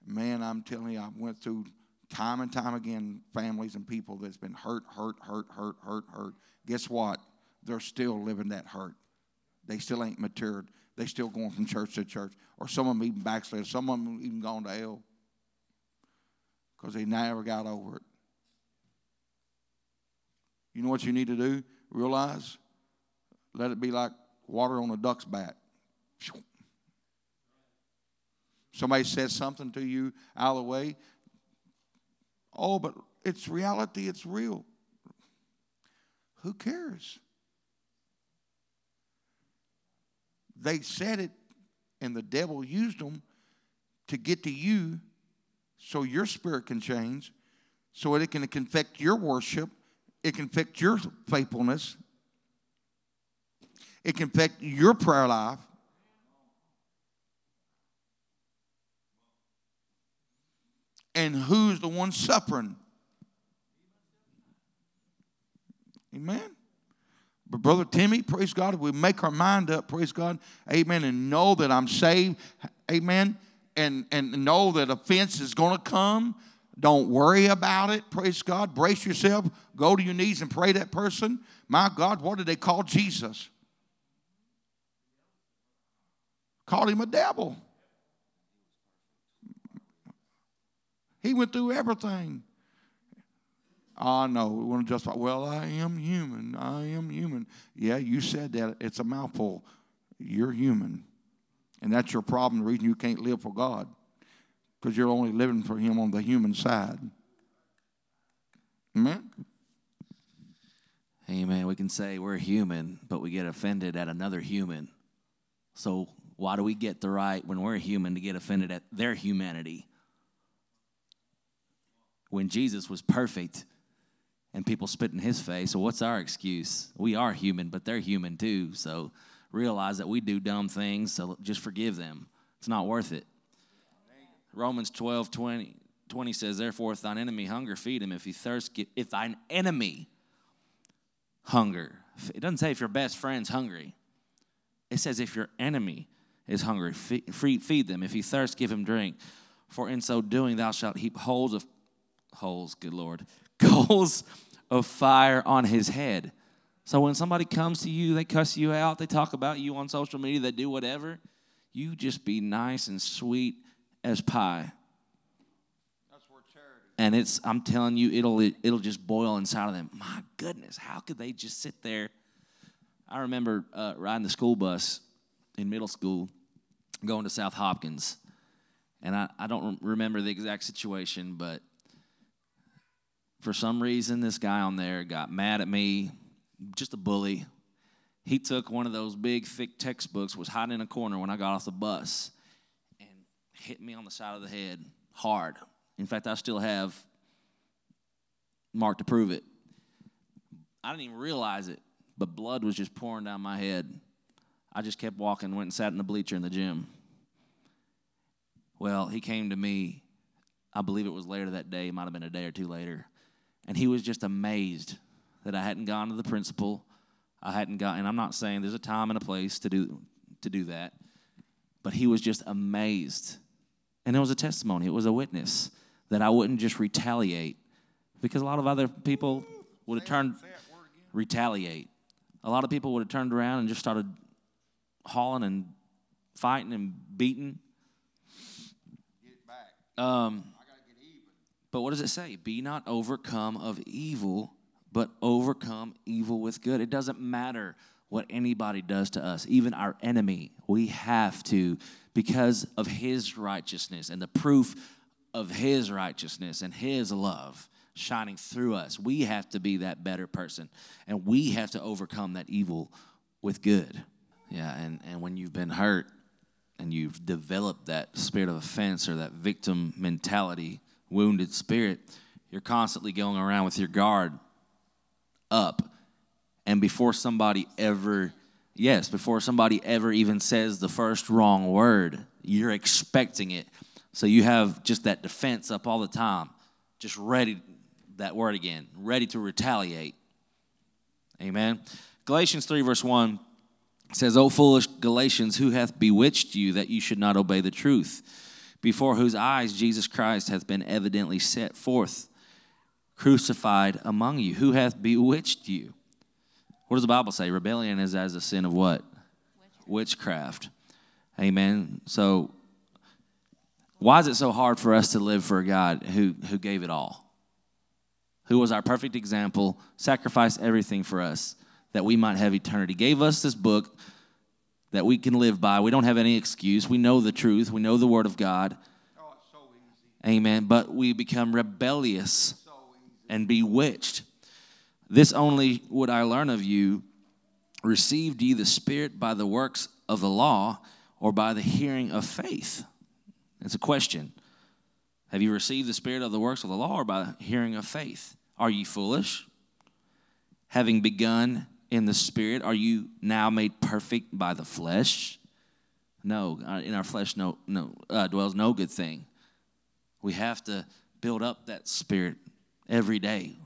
Man, I'm telling you, I went through time and time again families and people that's been hurt, hurt, hurt, hurt, hurt, hurt. Guess what? They're still living that hurt. They still ain't matured. They still going from church to church. Or some of them even backslid. Some of them even gone to hell because they never got over it. You know what you need to do? Realize, let it be like water on a duck's back. Somebody says something to you out of the way, Oh, but it's reality, it's real. Who cares? They said it, and the devil used them to get to you so your spirit can change, so it can affect your worship, it can affect your faithfulness, it can affect your prayer life. and who's the one suffering. Amen. But Brother Timmy, praise God, we make our mind up, praise God, amen, and know that I'm saved, amen, and, and know that offense is going to come, don't worry about it, praise God. Brace yourself, go to your knees and pray that person. My God, what did they call Jesus? Called him a devil. He went through everything. Oh, no, we want to justify, well, I am human. I am human. Yeah, you said that. It's a mouthful. You're human. And that's your problem, the reason you can't live for God, because you're only living for Him on the human side. Hmm? Amen? Amen. We can say we're human, but we get offended at another human. So, why do we get the right when we're human to get offended at their humanity? When Jesus was perfect and people spit in his face. So what's our excuse? We are human, but they're human too. So realize that we do dumb things, so just forgive them. It's not worth it. Romans 12, 20, 20 says, Therefore, if thine enemy hunger, feed him. If he thirst, get, if thine enemy hunger, it doesn't say if your best friend's hungry. It says if your enemy is hungry, feed, feed them. If he thirst, give him drink. For in so doing, thou shalt heap holes of holes, good Lord, coals of fire on his head. So when somebody comes to you, they cuss you out, they talk about you on social media, they do whatever, you just be nice and sweet as pie. That's where charity. And it's I'm telling you, it'll it'll just boil inside of them. My goodness, how could they just sit there? I remember uh, riding the school bus in middle school, going to South Hopkins, and I, I don't remember the exact situation, but for some reason, this guy on there got mad at me, just a bully. He took one of those big, thick textbooks, was hiding in a corner when I got off the bus, hit me on the side of the head hard. In fact, I still have mark to prove it. I didn't even realize it, but blood was just pouring down my head. I just kept walking, went and sat in the bleacher in the gym. Well, he came to me, I believe it was later that day, it might have been a day or two later. And he was just amazed that I hadn't gone to the principal. I hadn't gone, and I'm not saying there's a time and a place to do to do that, but he was just amazed. And it was a testimony, it was a witness that I wouldn't just retaliate because a lot of other people would have turned retaliate. A lot of people would have turned around and just started hauling and fighting and beating. Um, but what does it say? Be not overcome of evil, but overcome evil with good. It doesn't matter what anybody does to us, even our enemy. We have to, because of his righteousness and the proof of his righteousness and his love shining through us, we have to be that better person. And we have to overcome that evil with good. Yeah, and, and when you've been hurt and you've developed that spirit of offense or that victim mentality, wounded spirit, you're constantly going around with your guard up. And before somebody ever, yes, before somebody ever even says the first wrong word, you're expecting it. So you have just that defense up all the time, just ready, that word again, ready to retaliate. Amen. Galatians 3, verse 1 says, O foolish Galatians, who hath bewitched you that you should not obey the truth? before whose eyes Jesus Christ hath been evidently set forth, crucified among you. Who hath bewitched you? What does the Bible say? Rebellion is as a sin of what? Witchcraft. Witchcraft. Amen. So, why is it so hard for us to live for a God who, who gave it all? Who was our perfect example, sacrificed everything for us that we might have eternity. Gave us this book that we can live by. We don't have any excuse. We know the truth. We know the Word of God. Oh, so Amen. But we become rebellious so and bewitched. This only would I learn of you. Received ye the Spirit by the works of the law or by the hearing of faith? It's a question. Have you received the Spirit of the works of the law or by hearing of faith? Are ye foolish? Having begun in the spirit? Are you now made perfect by the flesh? No, uh, in our flesh no, no, uh, dwells no good thing. We have to build up that spirit every day.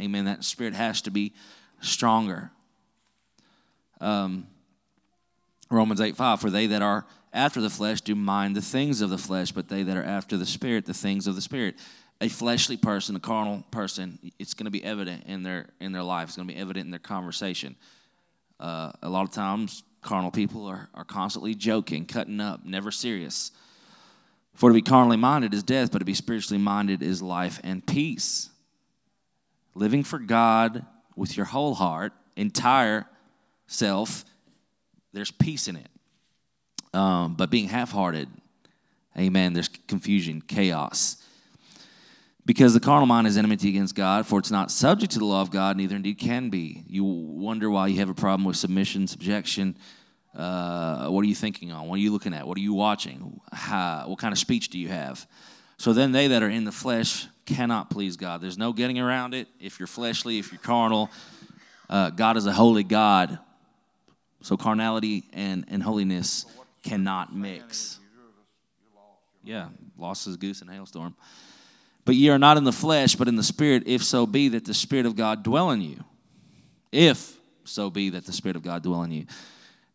Amen. That spirit has to be stronger. Um, Romans 8 5, for they that are after the flesh do mind the things of the flesh, but they that are after the spirit, the things of the spirit. A fleshly person, a carnal person, it's going to be evident in their in their life. It's going to be evident in their conversation. Uh, a lot of times, carnal people are, are constantly joking, cutting up, never serious. For to be carnally minded is death, but to be spiritually minded is life and peace. Living for God with your whole heart, entire self, there's peace in it. Um, but being half hearted, amen, there's confusion, chaos. Because the carnal mind is enmity against God, for it's not subject to the law of God, neither indeed can be. You wonder why you have a problem with submission, subjection. Uh, what are you thinking on? What are you looking at? What are you watching? How, what kind of speech do you have? So then they that are in the flesh cannot please God. There's no getting around it. If you're fleshly, if you're carnal, uh, God is a holy God. So carnality and, and holiness cannot mix. Yeah, lost as goose in a hailstorm. But ye are not in the flesh, but in the spirit, if so be that the spirit of God dwell in you. If so be that the spirit of God dwell in you.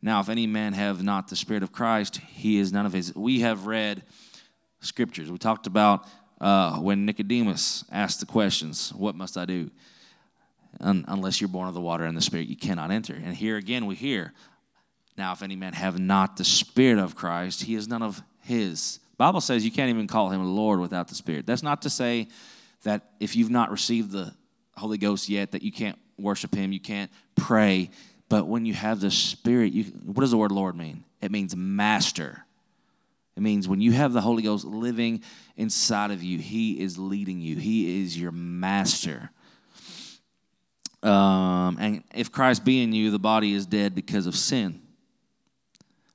Now, if any man have not the spirit of Christ, he is none of his. We have read scriptures. We talked about uh, when Nicodemus asked the questions, What must I do? Un- unless you're born of the water and the spirit, you cannot enter. And here again, we hear, Now, if any man have not the spirit of Christ, he is none of his. Bible says you can't even call him Lord without the Spirit. That's not to say that if you've not received the Holy Ghost yet, that you can't worship him, you can't pray. But when you have the Spirit, you, what does the word Lord mean? It means master. It means when you have the Holy Ghost living inside of you, He is leading you, He is your master. Um, and if Christ be in you, the body is dead because of sin,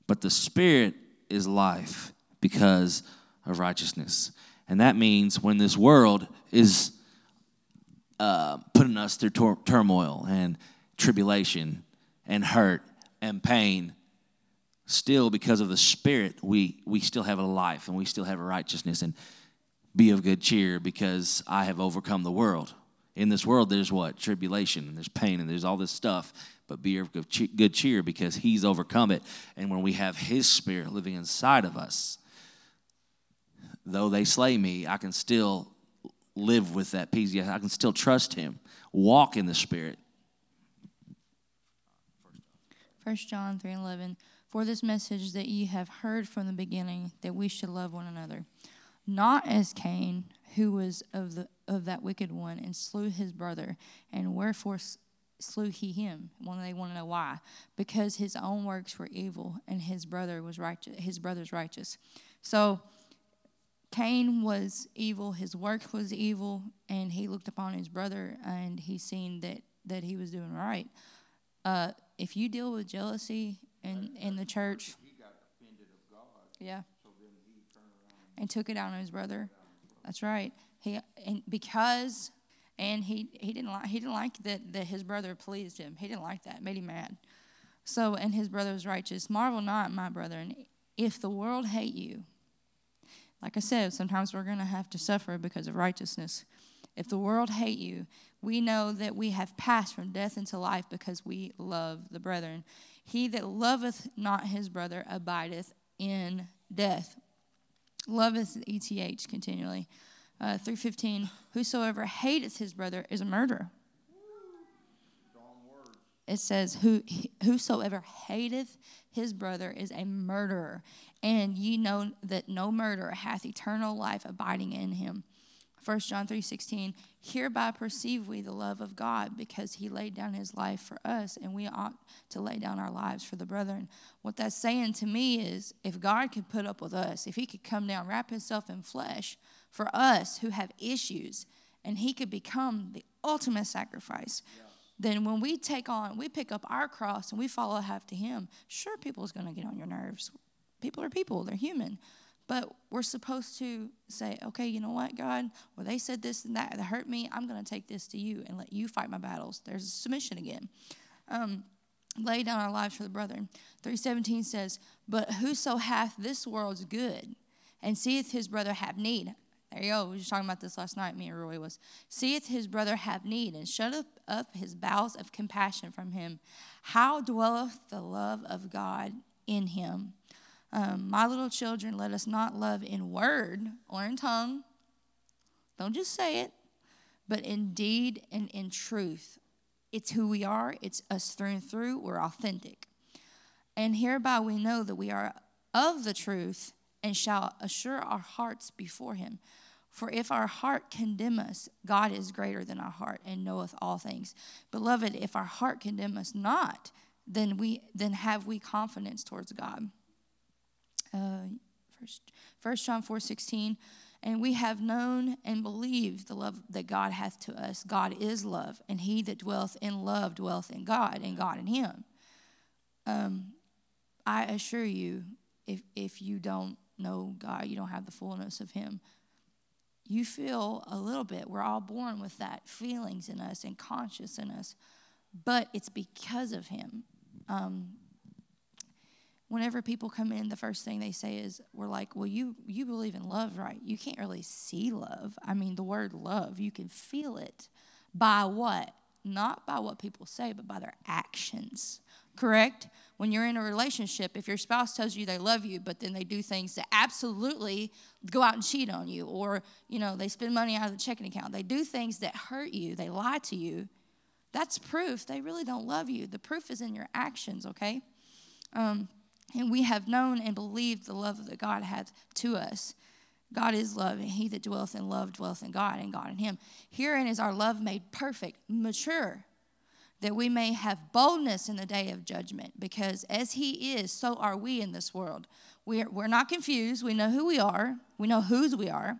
but the Spirit is life because of righteousness. And that means when this world is uh, putting us through tor- turmoil and tribulation and hurt and pain, still because of the Spirit, we, we still have a life and we still have a righteousness and be of good cheer because I have overcome the world. In this world, there's what? Tribulation and there's pain and there's all this stuff. But be of good cheer because He's overcome it. And when we have His Spirit living inside of us, though they slay me, I can still live with that peace. I can still trust Him, walk in the Spirit. 1 John 3 11. For this message that ye have heard from the beginning, that we should love one another. Not as Cain, who was of, the, of that wicked one, and slew his brother. And wherefore slew he him? When they want to know why. Because his own works were evil, and his brother was righteous. His brother's righteous. So Cain was evil, his work was evil, and he looked upon his brother and he seen that, that he was doing right. Uh, if you deal with jealousy in, in the church, yeah, and took it out on his brother. That's right. He and because and he he didn't like he didn't like that that his brother pleased him. He didn't like that. Made him mad. So and his brother was righteous. Marvel not, my brethren, if the world hate you, like I said, sometimes we're to have to suffer because of righteousness. If the world hate you, we know that we have passed from death into life because we love the brethren. He that loveth not his brother abideth in death. Loveth ETH continually. Uh, 315, whosoever hateth his brother is a murderer. It says, Who, whosoever hateth his brother is a murderer, and ye know that no murderer hath eternal life abiding in him. 1 John 3:16 Hereby perceive we the love of God because he laid down his life for us and we ought to lay down our lives for the brethren. What that's saying to me is if God could put up with us, if he could come down wrap himself in flesh for us who have issues and he could become the ultimate sacrifice. Yeah. Then when we take on, we pick up our cross and we follow after him, sure people's going to get on your nerves. People are people, they're human. But we're supposed to say, okay, you know what, God? Well, they said this and that that hurt me. I'm going to take this to you and let you fight my battles. There's a submission again. Um, lay down our lives for the brethren. 317 says, But whoso hath this world's good and seeth his brother have need, There you go. We were just talking about this last night, me and Roy was. Seeth his brother have need, and shut up his bowels of compassion from him. How dwelleth the love of God in him? Um, my little children, let us not love in word or in tongue. Don't just say it, but in deed and in truth. It's who we are, it's us through and through. We're authentic. And hereby we know that we are of the truth and shall assure our hearts before him. For if our heart condemn us, God is greater than our heart and knoweth all things. Beloved, if our heart condemn us not, then we then have we confidence towards God. Uh, first, First John four sixteen, and we have known and believed the love that God hath to us. God is love, and he that dwelleth in love dwelleth in God, and God in him. Um, I assure you, if if you don't know God, you don't have the fullness of Him. You feel a little bit. We're all born with that feelings in us and conscious in us, but it's because of Him. Um, whenever people come in, the first thing they say is, "We're like, well, you you believe in love, right? You can't really see love. I mean, the word love, you can feel it by what? Not by what people say, but by their actions. Correct? when you're in a relationship, if your spouse tells you they love you, but then they do things that absolutely go out and cheat on you, or you know they spend money out of the checking account, they do things that hurt you, they lie to you. That's proof they really don't love you. The proof is in your actions, okay? Um, and we have known and believed the love that God hath to us. God is love, and he that dwelleth in love dwelleth in God, and God in him. Herein is our love made perfect, mature that we may have boldness in the day of judgment, because as He is, so are we in this world. We're, we're not confused. We know who we are, we know whose we are.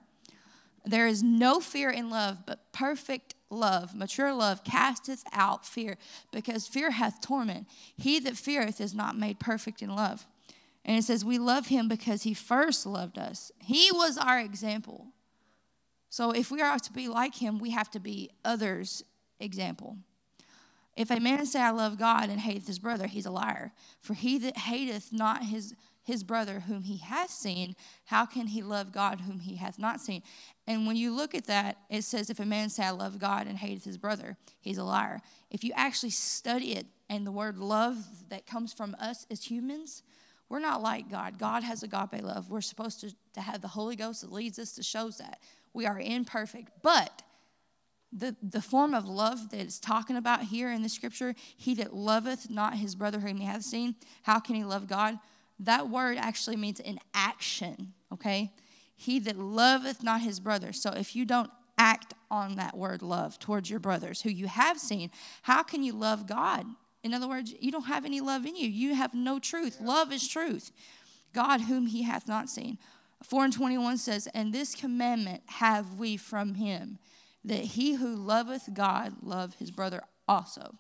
There is no fear in love, but perfect love, mature love, casteth out fear, because fear hath torment. He that feareth is not made perfect in love. And it says, We love him because he first loved us. He was our example. So if we are to be like him, we have to be others' example. If a man say, I love God and hateth his brother, he's a liar. For he that hateth not his, his brother whom he hath seen, how can he love God whom he hath not seen? And when you look at that, it says, If a man say, I love God and hateth his brother, he's a liar. If you actually study it and the word love that comes from us as humans, we're not like God. God has agape love. We're supposed to, to have the Holy Ghost that leads us to shows that. We are imperfect. But the, the form of love that it's talking about here in the scripture, he that loveth not his brother whom he hath seen, how can he love God? That word actually means an action, okay? He that loveth not his brother. So if you don't act on that word love towards your brothers who you have seen, how can you love God? In other words, you don't have any love in you. You have no truth. Love is truth. God whom he hath not seen. 4 and 21 says, And this commandment have we from him that he who loveth God love his brother also.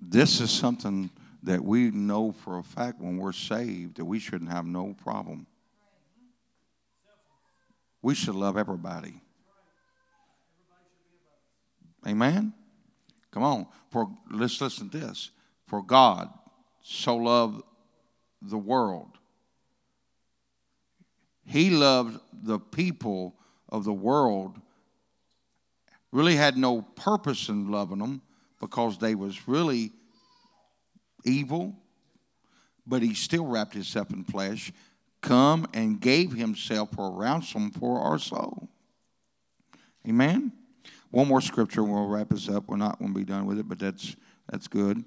This is something that we know for a fact when we're saved that we shouldn't have no problem. We should love everybody. Amen. Come on. For let's listen to this. For God so loved the world. He loved the people of the world really had no purpose in loving them because they was really evil but he still wrapped himself in flesh come and gave himself for a ransom for our soul. Amen? One more scripture we'll wrap this up. We're not going to be done with it but that's that's good.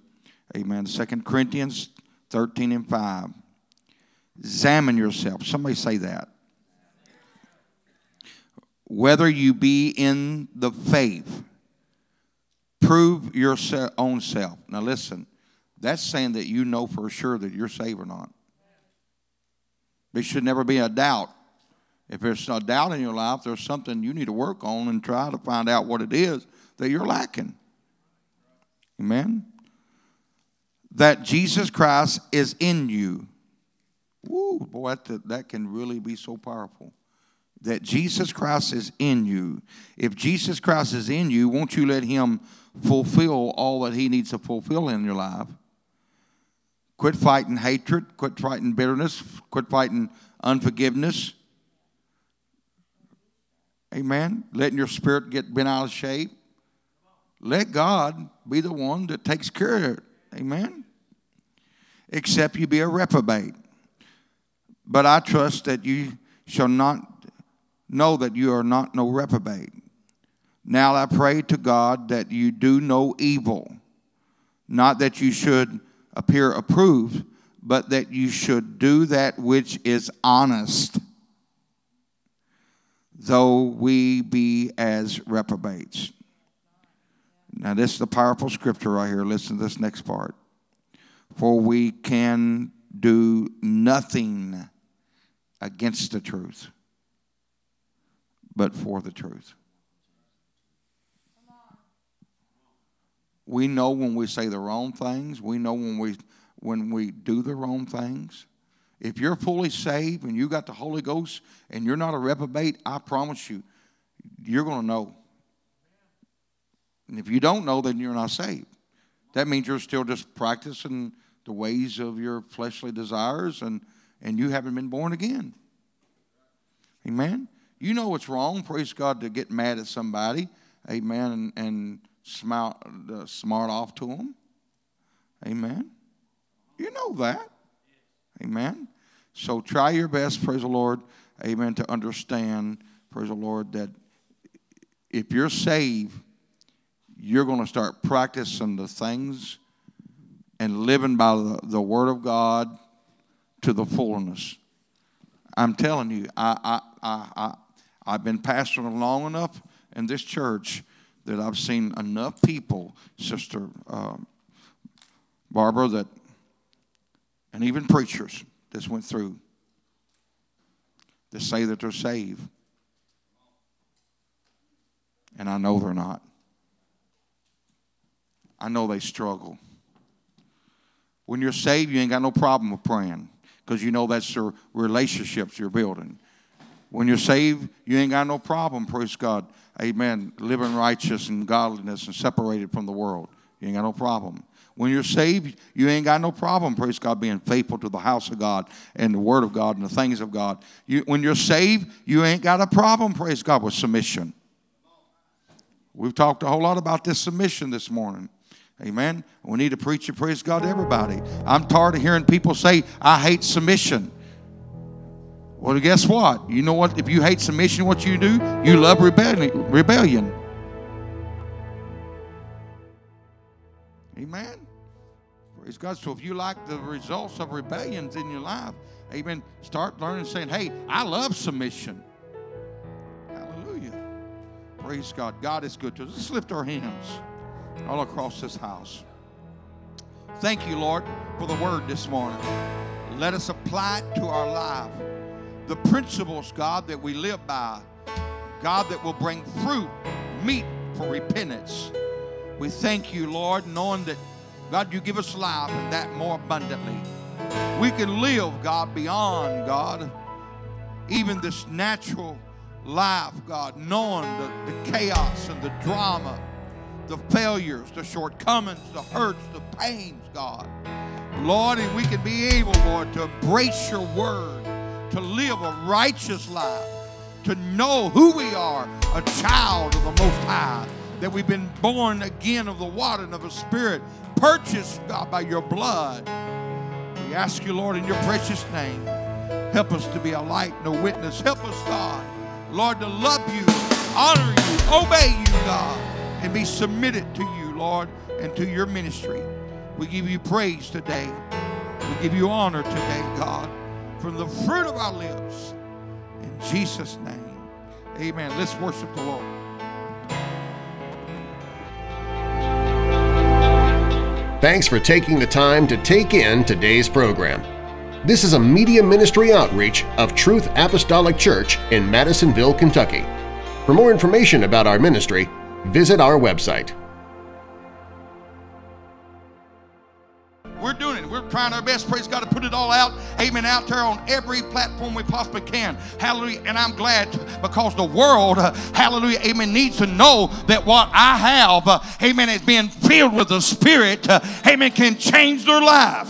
Amen. Second corinthians 13 and 5 examine yourself. Somebody say that. Whether you be in the faith, prove your own self. Now, listen, that's saying that you know for sure that you're saved or not. There should never be a doubt. If there's a doubt in your life, there's something you need to work on and try to find out what it is that you're lacking. Amen? That Jesus Christ is in you. Woo, boy, that, that can really be so powerful that Jesus Christ is in you. If Jesus Christ is in you, won't you let Him fulfill all that He needs to fulfill in your life? Quit fighting hatred, quit fighting bitterness, quit fighting unforgiveness. Amen. Letting your spirit get bent out of shape. Let God be the one that takes care of it. Amen. Except you be a reprobate. But I trust that you shall not know that you are not no reprobate. Now I pray to God that you do no evil, not that you should appear approved, but that you should do that which is honest, though we be as reprobates. Now, this is the powerful scripture right here. Listen to this next part. For we can do nothing against the truth, but for the truth. We know when we say the wrong things. We know when we when we do the wrong things. If you're fully saved and you got the Holy Ghost and you're not a reprobate, I promise you, you're going to know. And if you don't know, then you're not saved. That means you're still just practicing the ways of your fleshly desires and, and you haven't been born again. Amen. You know it's wrong, praise God, to get mad at somebody, amen, and, and smart, uh, smart off to them. Amen. You know that. Amen. So try your best, praise the Lord, amen, to understand, praise the Lord, that if you're saved, you're going to start practicing the things and living by the, the Word of God to the fullness. I'm telling you, I, I, I, I, I've been pastoring long enough in this church that I've seen enough people, Sister uh, Barbara, that, and even preachers that went through, that say that they're saved. And I know they're not. I know they struggle. When you're saved, you ain't got no problem with praying because you know that's the relationships you're building. When you're saved, you ain't got no problem, praise God. Amen. Living righteous and godliness and separated from the world. You ain't got no problem. When you're saved, you ain't got no problem, praise God, being faithful to the house of God and the word of God and the things of God. You, when you're saved, you ain't got a problem, praise God, with submission. We've talked a whole lot about this submission this morning. Amen. We need to preach and praise God to everybody. I'm tired of hearing people say, I hate submission. Well, guess what? You know what? If you hate submission, what you do? You love rebellion. rebellion. Amen. Praise God. So if you like the results of rebellions in your life, amen, start learning saying, hey, I love submission. Hallelujah. Praise God. God is good to us. Let's lift our hands all across this house. Thank you, Lord, for the word this morning. Let us apply it to our life. The principles, God, that we live by, God, that will bring fruit, meet for repentance. We thank you, Lord, knowing that, God, you give us life and that more abundantly. We can live, God, beyond, God, even this natural life, God, knowing the, the chaos and the drama the failures, the shortcomings, the hurts, the pains, God. Lord, and we can be able, Lord, to embrace your word, to live a righteous life, to know who we are, a child of the Most High, that we've been born again of the water and of the Spirit, purchased, by your blood. We ask you, Lord, in your precious name, help us to be a light and a witness. Help us, God, Lord, to love you, honor you, obey you, God and be submitted to you, Lord, and to your ministry. We give you praise today. We give you honor today, God, from the fruit of our lips. In Jesus' name, amen. Let's worship the Lord. Thanks for taking the time to take in today's program. This is a media ministry outreach of Truth Apostolic Church in Madisonville, Kentucky. For more information about our ministry, visit our website. We're doing it. We're trying our best, praise God, to put it all out, amen, out there on every platform we possibly can. Hallelujah. And I'm glad because the world, uh, hallelujah, amen, needs to know that what I have, uh, amen, is being filled with the Spirit, uh, amen, can change their life.